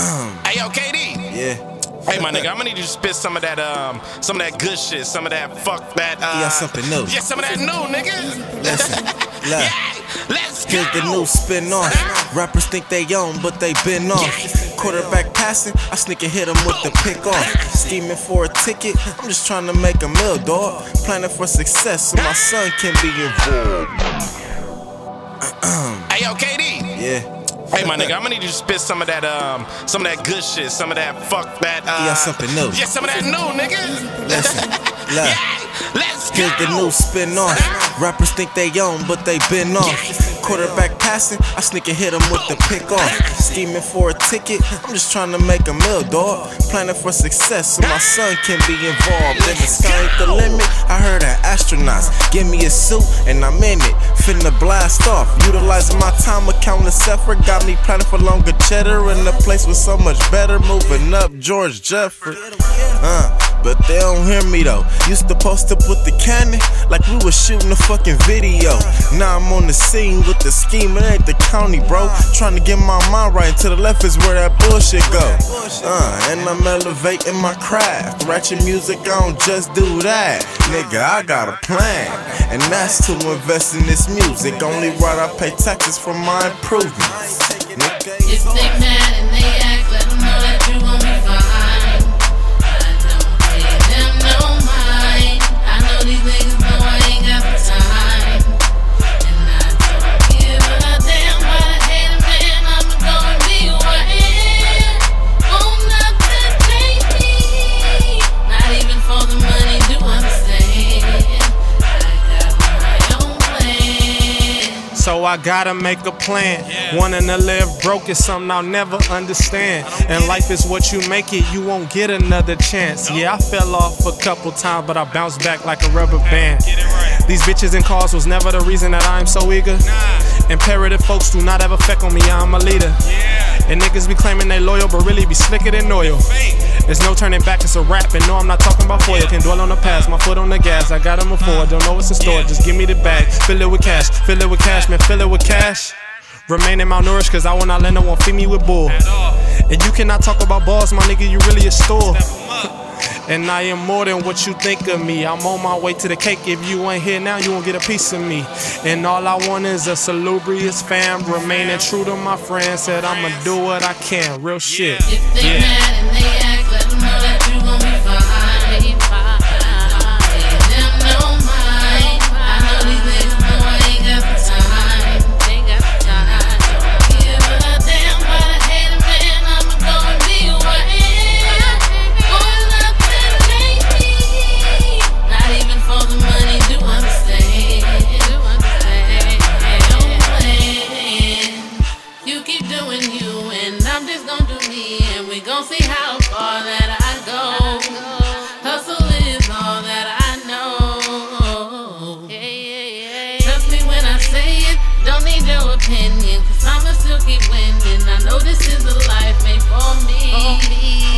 hey yo, KD. Yeah. Hey my nigga, I'm gonna need you to spit some of that um some of that good shit, some of that fuck that uh Yeah, something new. Yeah, some of that new nigga. Listen, look. yeah, let's go. Here's the new spin off. Rappers think they own, but they been off. Quarterback passing, I sneak and hit him with the pick off. Scheming for a ticket, I'm just trying to make a meal, dog. Planning for success so my son can be involved. Hey yo, KD. Yeah. Hey my nigga, I'm gonna need you to spit some of that um some of that good shit, some of that fuck that uh Yeah, something new. Yeah, some of that new nigga. Listen, look. Yeah, let's go. Here's the new spin off. Rappers think they own, but they been off. Quarterback passing, I sneak and hit him with the pick off. Scheming for a ticket, I'm just trying to make a mill, dog. Planning for success so my son can be involved. And the sky ain't the limit. I heard that astronauts give me a suit and I'm in it. Finna blast off. Utilizing my time account to separate. Got me planning for longer cheddar in a place with so much better. Moving up George Jeffrey. Uh. But they don't hear me though. Used to post up with the cannon like we was shooting a fucking video. Now I'm on the scene with the scheme, it ain't the county, bro. Trying to get my mind right, to the left is where that bullshit go. Uh, and I'm elevating my craft. Ratchet music, I don't just do that. Nigga, I got a plan, and that's to invest in this music. Only right I pay taxes for my improvements. Nigga, If they mad and they So I gotta make a plan. Wanting to live broke is something I'll never understand. And life is what you make it, you won't get another chance. Yeah, I fell off a couple times, but I bounced back like a rubber band. These bitches and cars was never the reason that I'm so eager. Imperative folks do not have effect on me, I'm a leader. And niggas be claiming they loyal, but really be slicker than oil. There's no turning back, it's a rap, and no, I'm not talking about foil. Can dwell on the past, my foot on the gas. I got got 'em before, don't know what's in store. Just give me the bag, fill it with cash, fill it with cash, man, fill it with cash. Remaining malnourished, cause I will not let no one feed me with bull. And you cannot talk about balls, my nigga, you really a store. And I am more than what you think of me. I'm on my way to the cake. If you ain't here now, you won't get a piece of me. And all I want is a salubrious fam. Remaining true to my friends. Said I'ma do what I can. Real shit. Yeah. Your opinion, cause I'ma still keep winning. I know this is a life made for me. I'm